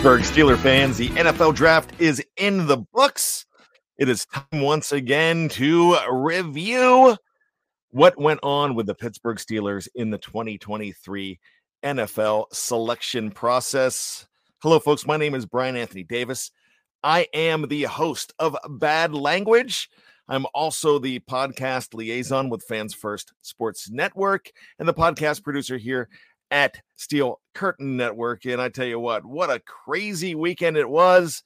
Pittsburgh Steeler fans, the NFL draft is in the books. It is time once again to review what went on with the Pittsburgh Steelers in the 2023 NFL selection process. Hello, folks. My name is Bryan Anthony Davis. I am the host of Bad Language. I'm also the podcast liaison with Fans First Sports Network and the podcast producer here at Steel Curtain Network. And I tell you what, what a crazy weekend it was.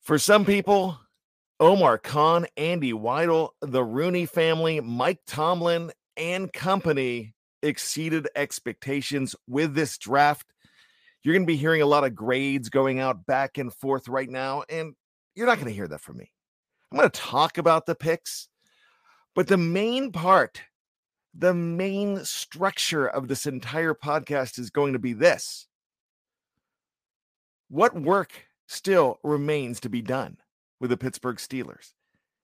For some people, Omar Khan, Andy Weidl, the Rooney family, Mike Tomlin, and company exceeded expectations with this draft. You're going to be hearing a lot of grades going out back and forth right now, and you're not going to hear that from me. I'm going to talk about the picks, but the main part the main structure of this entire podcast is going to be this What work still remains to be done with the Pittsburgh Steelers?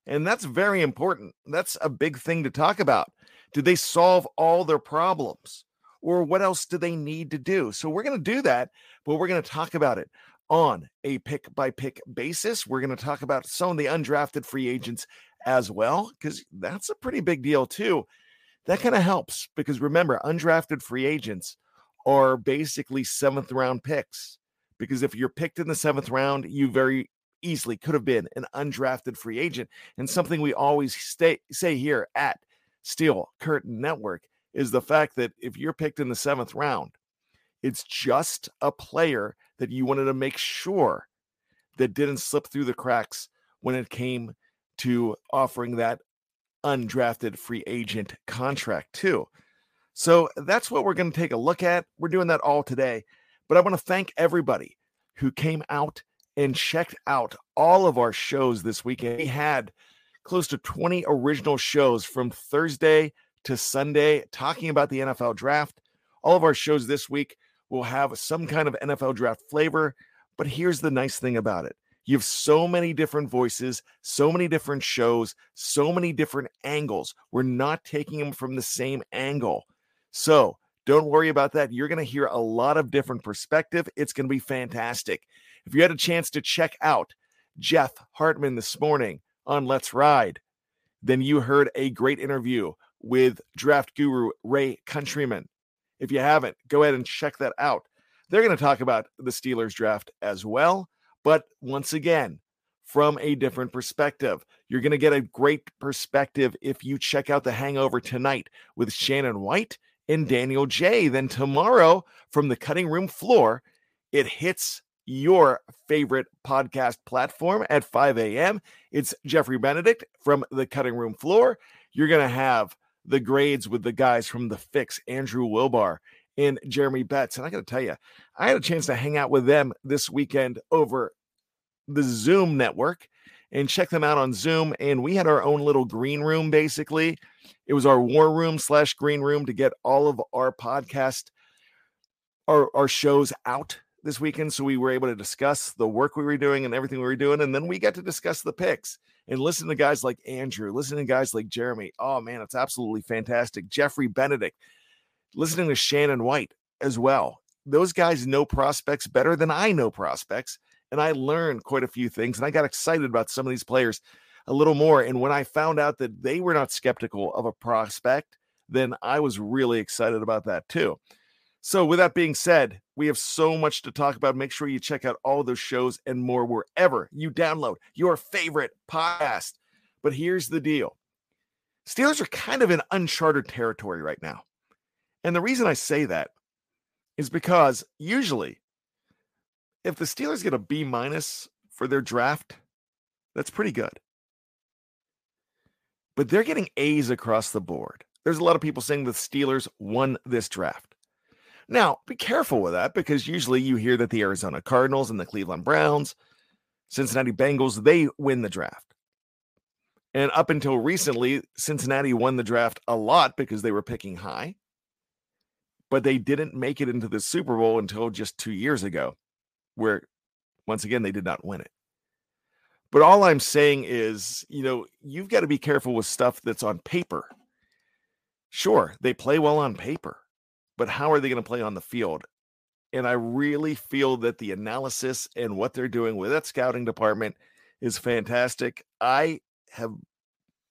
And that's very important. That's a big thing to talk about. Did they solve all their problems? Or what else do they need to do? So we're going to do that, but we're going to talk about it on a pick by pick basis. We're going to talk about some of the undrafted free agents as well, because that's a pretty big deal, too that kind of helps because remember, undrafted free agents are basically seventh round picks. Because if you're picked in the seventh round, you very easily could have been an undrafted free agent. And something we always stay, say here at Steel Curtain Network is the fact that if you're picked in the seventh round, it's just a player that you wanted to make sure that didn't slip through the cracks when it came to offering that undrafted free agent contract, too. So that's what we're going to take a look at. We're doing that all today. But I want to thank everybody who came out and checked out all of our shows this weekend. We had close to 20 original shows from Thursday to Sunday talking about the NFL draft. All of our shows this week will have some kind of NFL draft flavor. But here's the nice thing about it you have so many different voices, so many different shows, so many different angles. We're not taking them from the same angle. So don't worry about that. You're going to hear a lot of different perspective. It's going to be fantastic. If you had a chance to check out Jeff Hartman this morning on Let's Ride, then you heard a great interview with draft guru Ray Countryman. If you haven't, go ahead and check that out. They're going to talk about the Steelers draft as well. But once again, from a different perspective. You're going to get a great perspective if you check out The Hangover tonight with Shannon White and Daniel J. Then tomorrow, from the cutting room floor, it hits your favorite podcast platform at 5 a.m. It's Jeffrey Benedict from the cutting room floor. You're going to have the grades with the guys from The Fix, Andrew Wilbar and Jeremy Betts. And I got to tell you, I had a chance to hang out with them this weekend over the Zoom network and check them out on Zoom. And we had our own little green room, basically. It was our war room slash green room to get all of our podcast, our, our shows out this weekend. So we were able to discuss the work we were doing and everything we were doing. And then we got to discuss the picks and listen to guys like Andrew, listen to guys like Jeremy. Oh, man, it's absolutely fantastic. Jeffrey Benedict, listening to Shannon White as well. Those guys know prospects better than I know prospects and I learned quite a few things. And I got excited about some of these players a little more. And when I found out that they were not skeptical of a prospect, then I was really excited about that too. So, with that being said, we have so much to talk about. Make sure you check out all those shows and more wherever you download your favorite podcast. But here's the deal Steelers are kind of in uncharted territory right now. And the reason I say that is because usually if the Steelers get a B minus for their draft, that's pretty good. But they're getting A's across the board. There's a lot of people saying the Steelers won this draft. Now, be careful with that because usually you hear that the Arizona Cardinals and the Cleveland Browns, Cincinnati Bengals, they win the draft. And up until recently, Cincinnati won the draft a lot because they were picking high, but they didn't make it into the Super Bowl until just two years ago where once again they did not win it. But all I'm saying is, you know, you've got to be careful with stuff that's on paper. Sure, they play well on paper, but how are they going to play on the field? And I really feel that the analysis and what they're doing with that scouting department is fantastic. I have,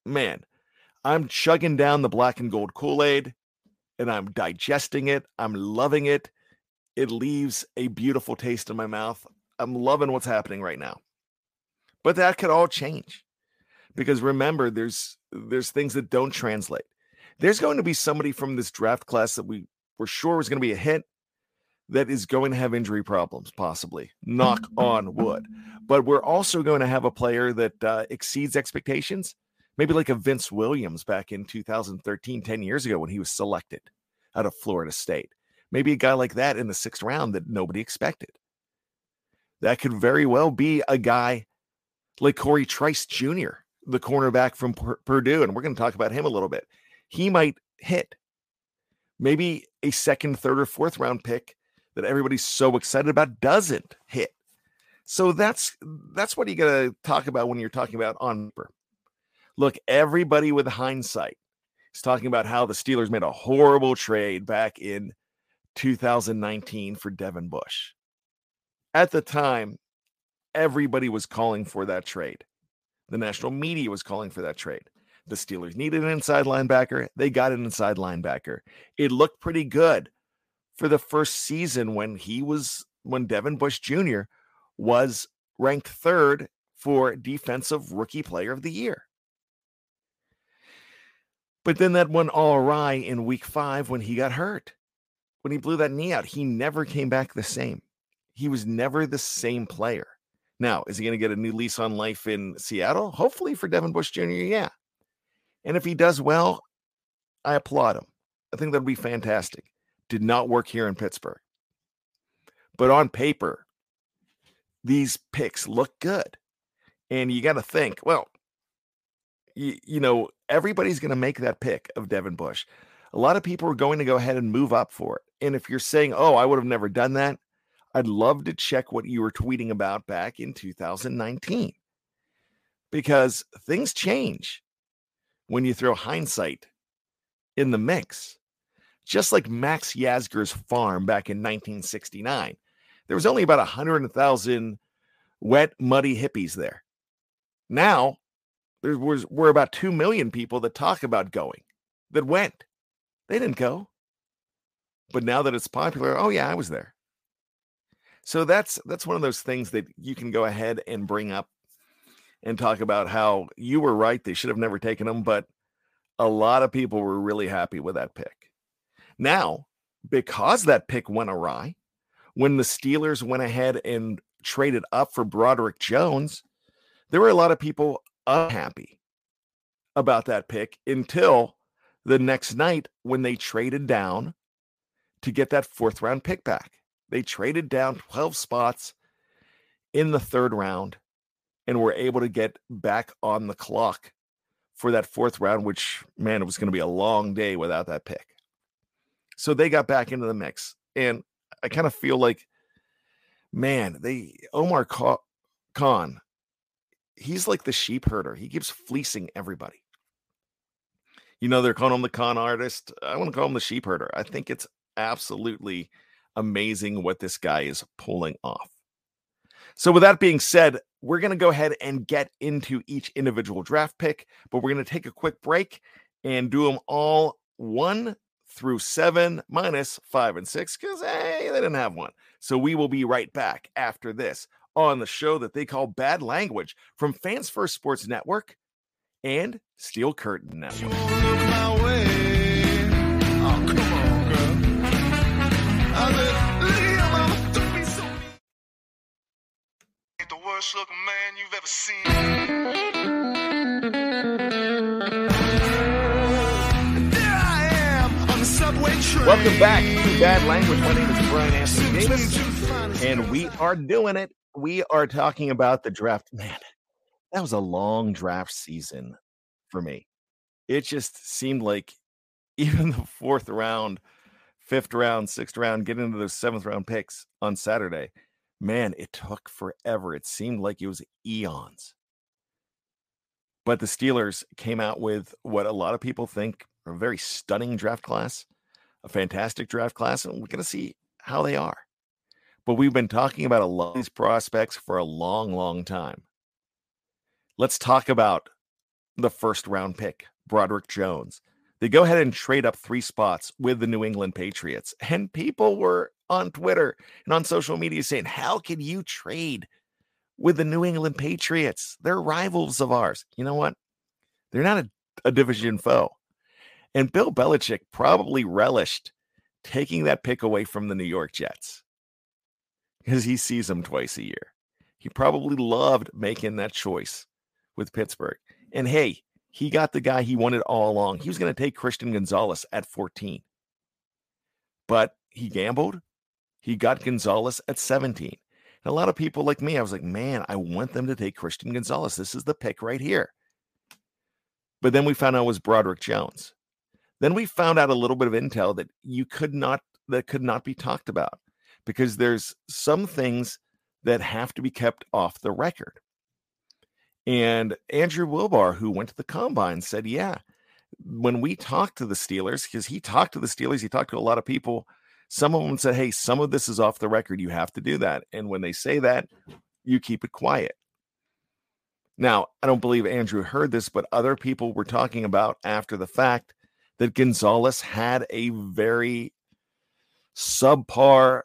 man, I'm chugging down the black and gold Kool Aid and I'm digesting it. I'm loving it. It leaves a beautiful taste in my mouth. I'm loving what's happening right now. But that could all change because remember there's there's things that don't translate. There's going to be somebody from this draft class that we were sure was going to be a hit that is going to have injury problems, possibly. Knock on wood. But we're also going to have a player that uh, exceeds expectations, maybe like a Vince Williams back in 2013, 10 years ago when he was selected out of Florida State. Maybe a guy like that in the sixth round that nobody expected. That could very well be a guy like Corey Trice Jr., the cornerback from P- Purdue. And we're going to talk about him a little bit. He might hit maybe a second, third, or fourth round pick that everybody's so excited about doesn't hit. So that's that's what you got to talk about when you're talking about on paper. Look, everybody with hindsight is talking about how the Steelers made a horrible trade back in 2019 for Devin Bush. At the time, everybody was calling for that trade. The national media was calling for that trade. The Steelers needed an inside linebacker. They got an inside linebacker. It looked pretty good for the first season when he was when Devin Bush Jr. was ranked third for defensive rookie player of the year. But then that went all awry in week five when he got hurt. When he blew that knee out, he never came back the same. He was never the same player. Now, is he going to get a new lease on life in Seattle? Hopefully for Devin Bush Jr., yeah. And if he does well, I applaud him. I think that'd be fantastic. Did not work here in Pittsburgh. But on paper, these picks look good. And you got to think, well, you, you know, everybody's going to make that pick of Devin Bush. A lot of people are going to go ahead and move up for it. And if you're saying, oh, I would have never done that, I'd love to check what you were tweeting about back in 2019 because things change when you throw hindsight in the mix. Just like Max Yasgur's farm back in 1969, there was only about 100,000 wet, muddy hippies there. Now, there was were about 2 million people that talk about going, that went. They didn't go. But now that it's popular, oh yeah, I was there. So that's that's one of those things that you can go ahead and bring up and talk about how you were right. They should have never taken him, but a lot of people were really happy with that pick. Now, because that pick went awry, when the Steelers went ahead and traded up for Broderick Jones, there were a lot of people unhappy about that pick until the next night when they traded down to get that fourth round pick back. They traded down 12 spots in the third round and were able to get back on the clock for that fourth round, which, man, it was going to be a long day without that pick. So they got back into the mix. And I kind of feel like, man, they, Omar Khan, he's like the sheep herder. He keeps fleecing everybody. You know, they're calling him the con artist. I want to call him the sheep herder. I think it's absolutely amazing what this guy is pulling off. So, with that being said, we're going to go ahead and get into each individual draft pick, but we're going to take a quick break and do them all one through seven minus five and six because, hey, they didn't have one. So, we will be right back after this on the show that they call Bad Language from Fans First Sports Network and Steel Curtain Network. the worst looking man you've ever seen. Welcome back to Bad Language. My name is Bryan Anthony Davis, and we are doing it. We are talking about the draft. Man, that was a long draft season for me. It just seemed like even the fourth round, fifth round, sixth round, getting into those seventh round picks on Saturday man, it took forever. It seemed like it was eons. But the Steelers came out with what a lot of people think a very stunning draft class, a fantastic draft class, and we're going to see how they are. But we've been talking about a lot of these prospects for a long, long time. Let's talk about the first round pick, Broderick Jones. They go ahead and trade up three spots with the New England Patriots. And people were on Twitter and on social media saying, How can you trade with the New England Patriots? They're rivals of ours. You know what? They're not a, a division foe. And Bill Belichick probably relished taking that pick away from the New York Jets because he sees them twice a year. He probably loved making that choice with Pittsburgh. And hey, he got the guy he wanted all along. He was going to take Christian Gonzalez at 14. But he gambled. He got Gonzalez at 17. And a lot of people like me, I was like, man, I want them to take Christian Gonzalez. This is the pick right here. But then we found out it was Broderick Jones. Then we found out a little bit of intel that you could not that could not be talked about because there's some things that have to be kept off the record. And Andrew Wilbar, who went to the combine, said, Yeah, when we talked to the Steelers, because he talked to the Steelers, he talked to a lot of people. Some of them said, Hey, some of this is off the record. You have to do that. And when they say that, you keep it quiet. Now, I don't believe Andrew heard this, but other people were talking about after the fact that Gonzalez had a very subpar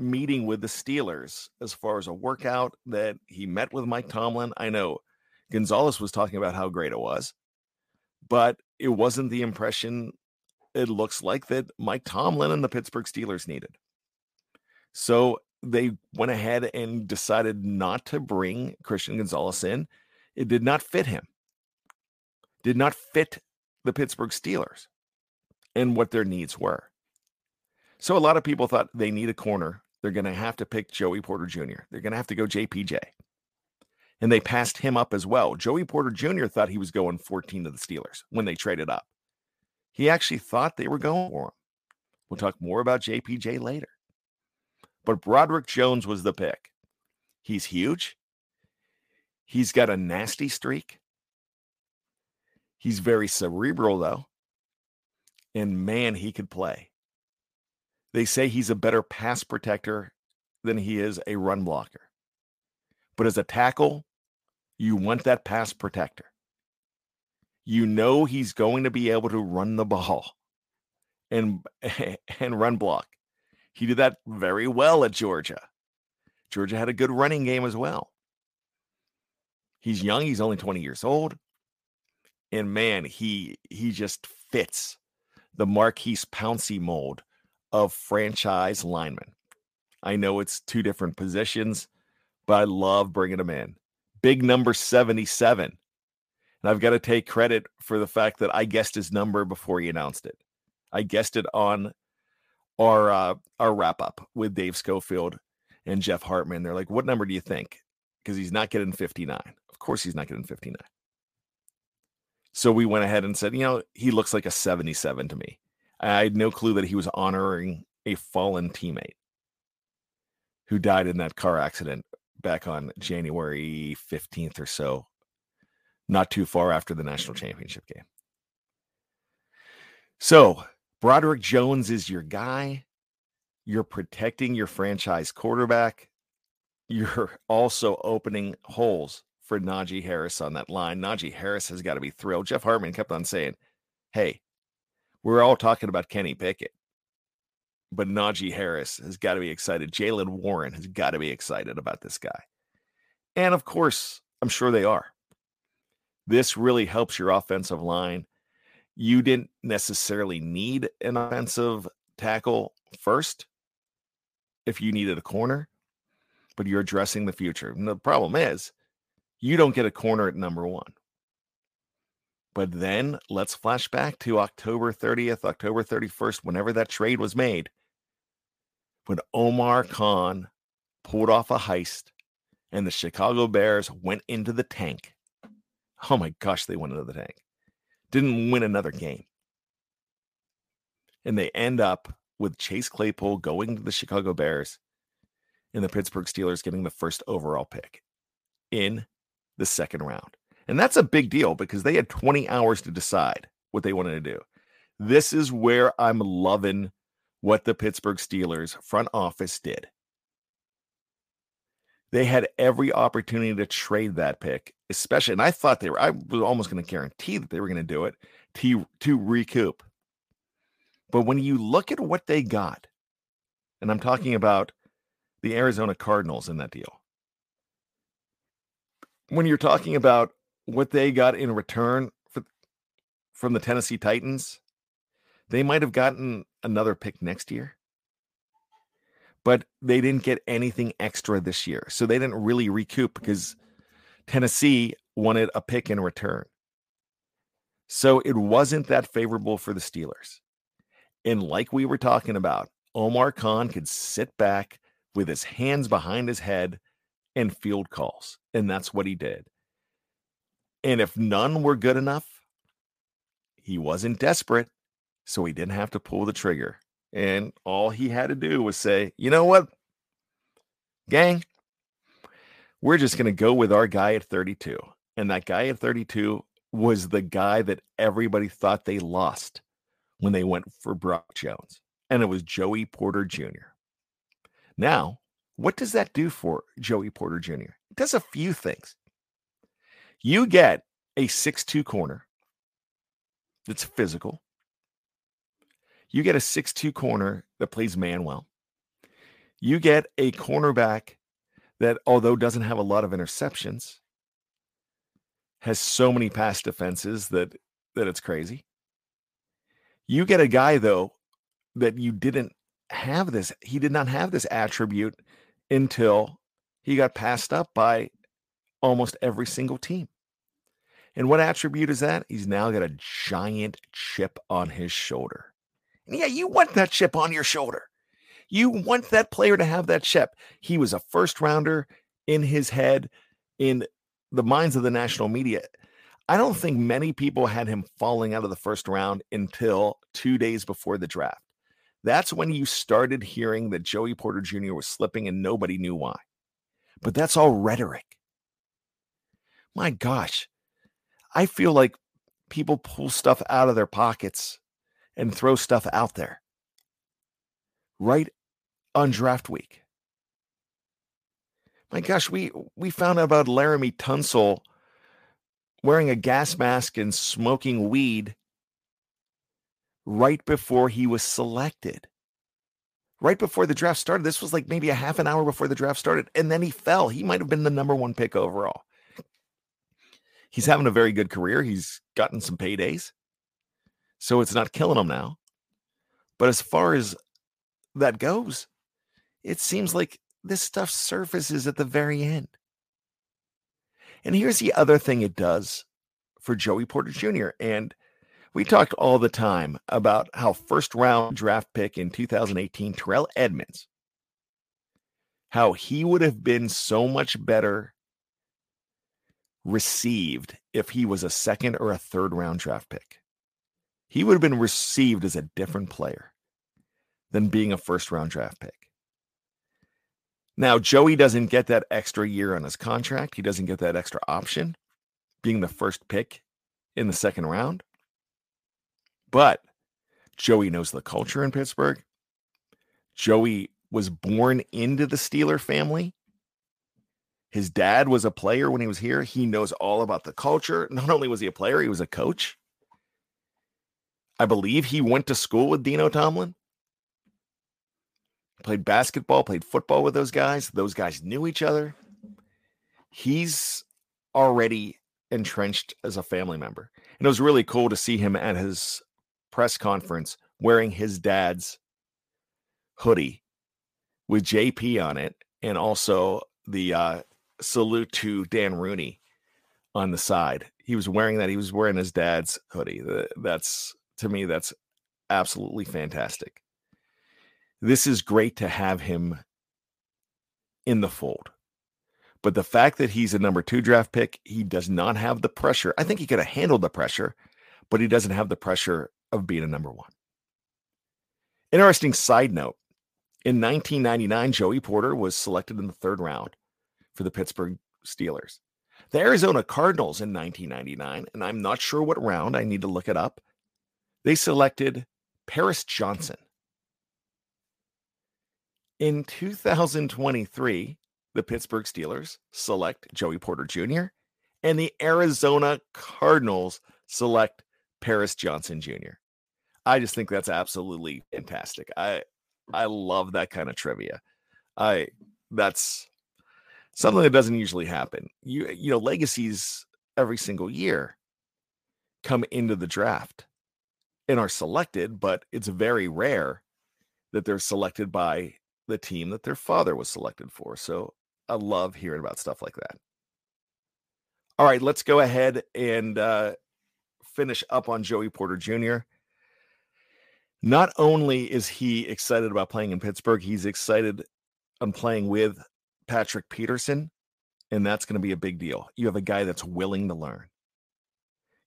meeting with the Steelers as far as a workout that he met with Mike Tomlin. I know Gonzalez was talking about how great it was, but it wasn't the impression it looks like that Mike Tomlin and the Pittsburgh Steelers needed. So they went ahead and decided not to bring Christian Gonzalez in. It did not fit him, did not fit the Pittsburgh Steelers and what their needs were. So a lot of people thought they need a corner they're going to have to pick Joey Porter Jr. They're going to have to go JPJ. And they passed him up as well. Joey Porter Jr. thought he was going 14 to the Steelers when they traded up. He actually thought they were going for him. We'll talk more about JPJ later. But Broderick Jones was the pick. He's huge. He's got a nasty streak. He's very cerebral, though. And man, he could play. They say he's a better pass protector than he is a run blocker. But as a tackle, you want that pass protector. You know he's going to be able to run the ball and and run block. He did that very well at Georgia. Georgia had a good running game as well. He's young, he's only 20 years old. And man, he he just fits the Maurkice Pouncey mold of franchise linemen. I know it's two different positions, but I love bringing them in. Big number 77. And I've got to take credit for the fact that I guessed his number before he announced it. I guessed it on our uh, our wrap up with Dave Schofield and Jeff Hartman. They're like, "What number do you think?" Because he's not getting 59. Of course, he's not getting 59. So we went ahead and said, you know, he looks like a 77 to me. I had no clue that he was honoring a fallen teammate who died in that car accident back on January 15th or so, not too far after the national championship game. So, Broderick Jones is your guy. You're protecting your franchise quarterback. You're also opening holes for Najee Harris on that line. Najee Harris has got to be thrilled. Jeff Hartman kept on saying, Hey, we're all talking about Kenny Pickett, but Najee Harris has got to be excited. Jaylen Warren has got to be excited about this guy. And of course, I'm sure they are. This really helps your offensive line. You didn't necessarily need an offensive tackle first if you needed a corner, but you're addressing the future. And the problem is, you don't get a corner at number one. But then let's flash back to October 30th, October 31st, whenever that trade was made, when Omar Khan pulled off a heist and the Chicago Bears went into the tank. Oh my gosh, they went into the tank. Didn't win another game. And they end up with Chase Claypool going to the Chicago Bears and the Pittsburgh Steelers getting the first overall pick in the second round. And that's a big deal because they had 20 hours to decide what they wanted to do. This is where I'm loving what the Pittsburgh Steelers front office did. They had every opportunity to trade that pick, especially, and I thought they were, I was almost going to guarantee that they were going to do it to, to recoup. But when you look at what they got, and I'm talking about the Arizona Cardinals in that deal, when you're talking about what they got in return for, from the Tennessee Titans, they might have gotten another pick next year, but they didn't get anything extra this year. So they didn't really recoup because Tennessee wanted a pick in return. So it wasn't that favorable for the Steelers. And like we were talking about, Omar Khan could sit back with his hands behind his head and field calls. And that's what he did. And if none were good enough, he wasn't desperate. So he didn't have to pull the trigger. And all he had to do was say, you know what, gang, we're just going to go with our guy at 32. And that guy at 32 was the guy that everybody thought they lost when they went for Brock Jones. And it was Joey Porter Jr. Now, what does that do for Joey Porter Jr.? It does a few things. You get a six-two corner that's physical. You get a six-two corner that plays man well. You get a cornerback that, although doesn't have a lot of interceptions, has so many pass defenses that that it's crazy. You get a guy though that you didn't have this. He did not have this attribute until he got passed up by almost every single team. And what attribute is that? He's now got a giant chip on his shoulder. And yeah, you want that chip on your shoulder. You want that player to have that chip. He was a first rounder in his head, in the minds of the national media. I don't think many people had him falling out of the first round until two days before the draft. That's when you started hearing that Joey Porter Jr. was slipping and nobody knew why. But that's all rhetoric. My gosh, I feel like people pull stuff out of their pockets and throw stuff out there right on draft week. My gosh, we we found out about Laremy Tunsil wearing a gas mask and smoking weed right before he was selected. Right before the draft started. This was like maybe a half an hour before the draft started. And then he fell. He might have been the number one pick overall. He's having a very good career. He's gotten some paydays. So it's not killing him now. But as far as that goes, it seems like this stuff surfaces at the very end. And here's the other thing it does for Joey Porter Jr. And we talked all the time about how first round draft pick in 2018, Terrell Edmunds, how he would have been so much better received if he was a second or a third round draft pick. He would have been received as a different player than being a first round draft pick. Now, Joey doesn't get that extra year on his contract. He doesn't get that extra option being the first pick in the second round. But Joey knows the culture in Pittsburgh. Joey was born into the Steeler family. His dad was a player when he was here. He knows all about the culture. Not only was he a player, he was a coach. I believe he went to school with Dino Tomlin. Played basketball, played football with those guys. Those guys knew each other. He's already entrenched as a family member. And it was really cool to see him at his press conference wearing his dad's hoodie with JP on it and also the uh, salute to Dan Rooney on the side. He was wearing that. He was wearing his dad's hoodie. That's to me, that's absolutely fantastic. This is great to have him in the fold. But the fact that he's a number two draft pick, he does not have the pressure. I think he could have handled the pressure, but he doesn't have the pressure of being a number one. Interesting side note in 1999, Joey Porter was selected in the third round for the Pittsburgh Steelers. The Arizona Cardinals in 1999, and I'm not sure what round, I need to look it up. They selected Paris Johnson. In 2023, the Pittsburgh Steelers select Joey Porter Jr., and the Arizona Cardinals select Paris Johnson Jr. I just think that's absolutely fantastic. I I love that kind of trivia. I that's something that doesn't usually happen. You you know, legacies every single year come into the draft and are selected, but it's very rare that they're selected by the team that their father was selected for. So I love hearing about stuff like that. All right, let's go ahead and uh, finish up on Joey Porter Jr. Not only is he excited about playing in Pittsburgh, he's excited on playing with Patrick Peterson, and that's going to be a big deal. You have a guy that's willing to learn.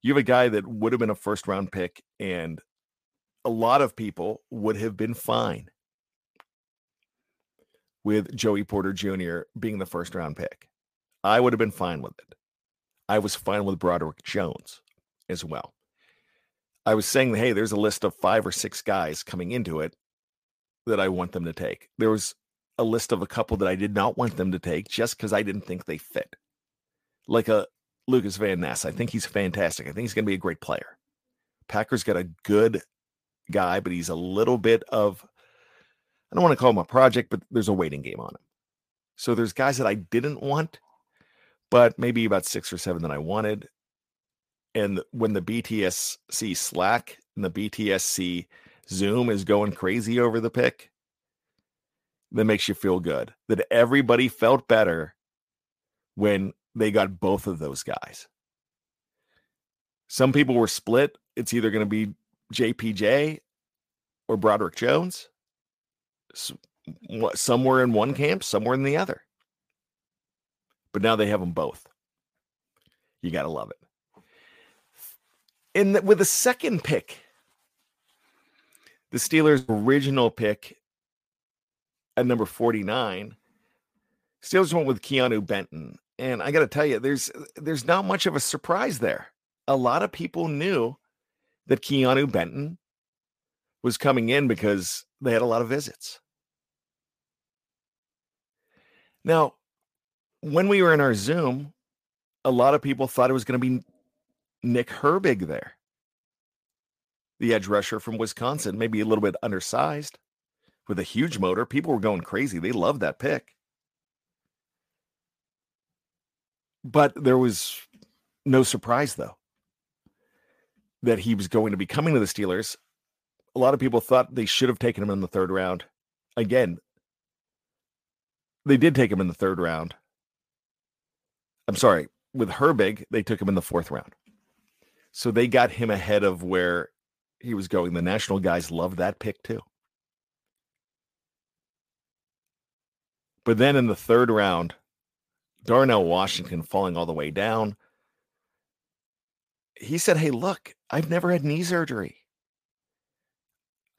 You have a guy that would have been a first round pick, and a lot of people would have been fine with Joey Porter Jr. being the first round pick. I would have been fine with it. I was fine with Broderick Jones as well. I was saying, hey, there's a list of five or six guys coming into it that I want them to take. There was a list of a couple that I did not want them to take just because I didn't think they fit. Like a Lucas Van Ness. I think he's fantastic. I think he's going to be a great player. Packers got a good guy, but he's a little bit of, I don't want to call him a project, but there's a waiting game on him. So there's guys that I didn't want, but maybe about six or seven that I wanted. And when the BTSC Slack and the BTSC Zoom is going crazy over the pick, that makes you feel good. That everybody felt better when they got both of those guys. Some people were split. It's either going to be JPJ or Broderick Jones. Somewhere in one camp, somewhere in the other. But now they have them both. You got to love it And with the second pick, the Steelers' original pick at number 49, Steelers went with Keanu Benton. And I got to tell you, there's uh, there's not much of a surprise there. A lot of people knew that Keanu Benton was coming in because they had a lot of visits. Now, when we were in our Zoom, a lot of people thought it was going to be Nick Herbig there. The edge rusher from Wisconsin, maybe a little bit undersized with a huge motor. People were going crazy. They loved that pick. But there was no surprise, though, that he was going to be coming to the Steelers. A lot of people thought they should have taken him in the third round. Again, they did take him in the third round. I'm sorry, with Herbig, they took him in the fourth round. So they got him ahead of where he was going. The national guys loved that pick too. But then in the third round, Darnell Washington falling all the way down. He said, Hey, look, I've never had knee surgery.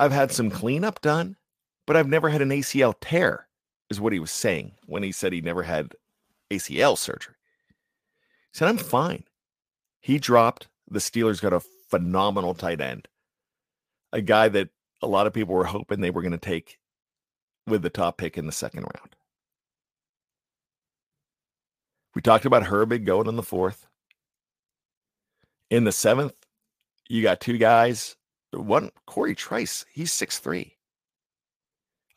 I've had some cleanup done, but I've never had an ACL tear, is what he was saying when he said he never had ACL surgery. He said, I'm fine. He dropped the Steelers got a phenomenal tight end, a guy that a lot of people were hoping they were going to take with the top pick in the second round. We talked about Herbig going in the fourth. In the seventh, you got two guys. One, Corey Trice, he's six three,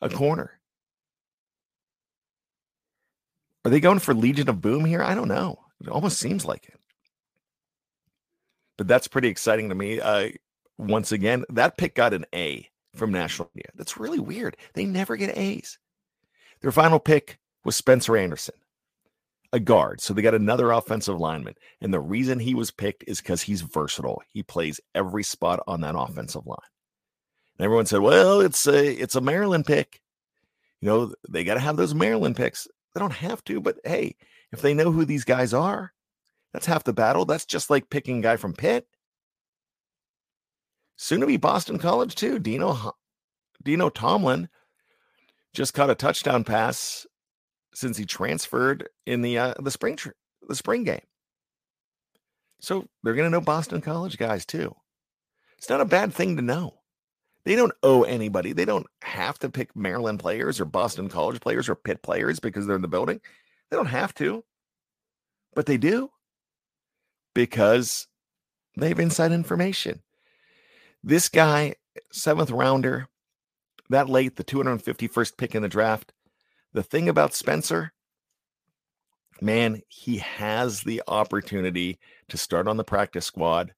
a corner. Are they going for Legion of Boom here? I don't know. It almost seems like it but that's pretty exciting to me. Uh, once again, that pick got an A from National Media. That's really weird. They never get A's. Their final pick was Spencer Anderson, a guard. So they got another offensive lineman. And the reason he was picked is because he's versatile. He plays every spot on that offensive line. And everyone said, well, it's a it's a Maryland pick. You know, they got to have those Maryland picks. They don't have to, but hey, if they know who these guys are, that's half the battle. That's just like picking a guy from Pitt. Soon to be Boston College too. Dino Dino Tomlin just caught a touchdown pass since he transferred in the uh, the spring tr- the spring game. So they're going to know Boston College guys too. It's not a bad thing to know. They don't owe anybody. They don't have to pick Maryland players or Boston College players or Pitt players because they're in the building. They don't have to, but they do because they have inside information. This guy, seventh rounder, that late, the 251st pick in the draft. The thing about Spencer, man, he has the opportunity to start on the practice squad.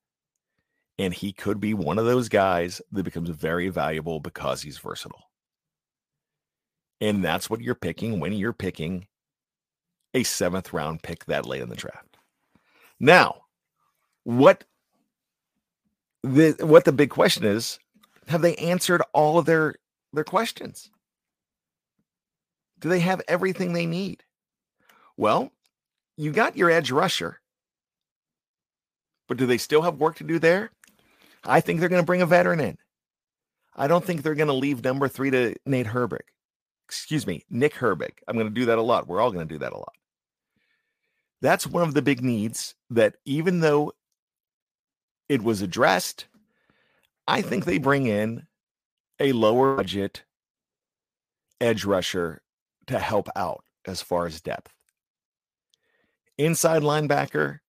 And he could be one of those guys that becomes very valuable because he's versatile. And that's what you're picking when you're picking a seventh round pick that late in the draft. Now, what the what the big question is, have they answered all of their their questions? Do they have everything they need? Well, you got your edge rusher. But do they still have work to do there? I think they're going to bring a veteran in. I don't think they're going to leave number three to Nate Herbig. Excuse me, Nick Herbig. I'm going to do that a lot. We're all going to do that a lot. That's one of the big needs that even though it was addressed, I think they bring in a lower budget edge rusher to help out as far as depth. Inside linebacker,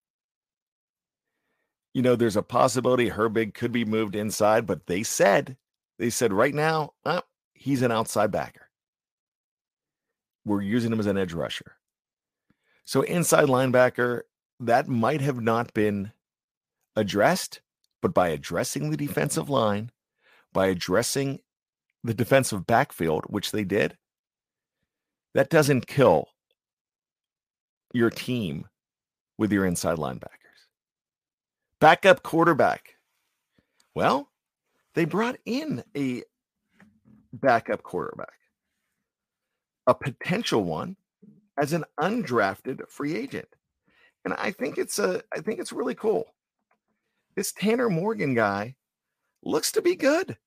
you know, there's a possibility Herbig could be moved inside, but they said, they said right now, uh, he's an outside backer. We're using him as an edge rusher. So inside linebacker, that might have not been addressed, but by addressing the defensive line, by addressing the defensive backfield, which they did, that doesn't kill your team with your inside linebackers. Backup quarterback. Well, they brought in a backup quarterback, a potential one as an undrafted free agent. And I think it's a I think it's really cool. This Tanner Morgan guy looks to be good.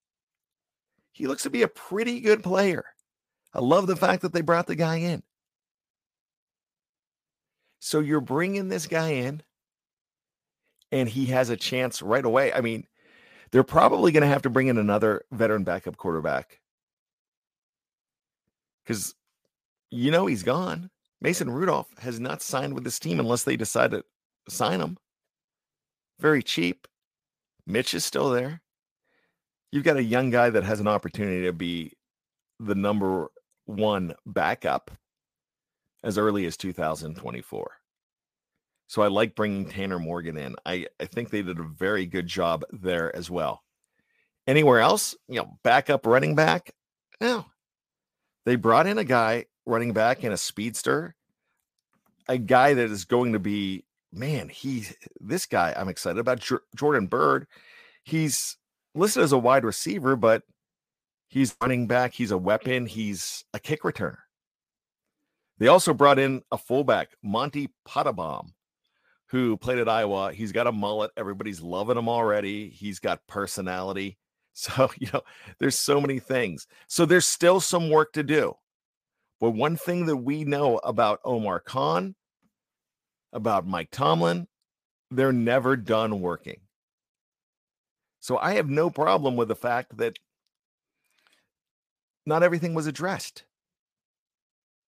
He looks to be a pretty good player. I love the fact that they brought the guy in. So you're bringing this guy in and he has a chance right away. I mean, they're probably going to have to bring in another veteran backup quarterback because you know he's gone. Mason Rudolph has not signed with this team unless they decide to sign him. Very cheap. Mitch is still there. You've got a young guy that has an opportunity to be the number one backup as early as 2024. So I like bringing Tanner Morgan in. I, I think they did a very good job there as well. Anywhere else, you know, backup running back? No. They brought in a guy running back in a speedster, a guy that is going to be, man, he, this guy I'm excited about. Jordan Byrd. He's listed as a wide receiver, but he's running back. He's a weapon. He's a kick returner. They also brought in a fullback, Monte Pottebaum who played at Iowa. He's got a mullet. Everybody's loving him already. He's got personality. So, you know, there's so many things. So there's still some work to do. But one thing that we know about Omar Khan, about Mike Tomlin, they're never done working. So I have no problem with the fact that not everything was addressed.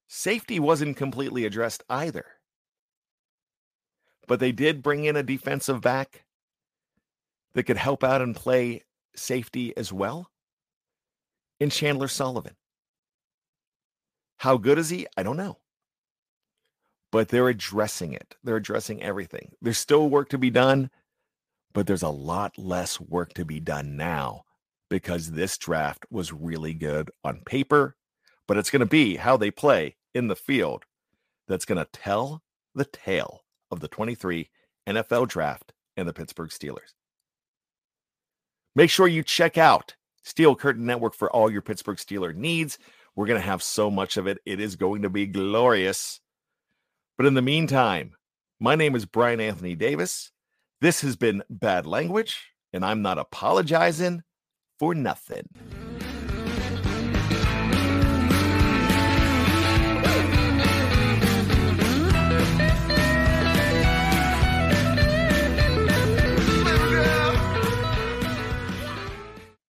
Safety wasn't completely addressed either but they did bring in a defensive back that could help out and play safety as well in Chandler Sullivan. How good is he? I don't know. But they're addressing it. They're addressing everything. There's still work to be done, but there's a lot less work to be done now because this draft was really good on paper, but it's going to be how they play in the field that's going to tell the tale of the 23 NFL Draft and the Pittsburgh Steelers. Make sure you check out Steel Curtain Network for all your Pittsburgh Steeler needs. We're going to have so much of it. It is going to be glorious. But in the meantime, my name is Bryan Anthony Davis. This has been Bad Language, and I'm not apologizing for nothing.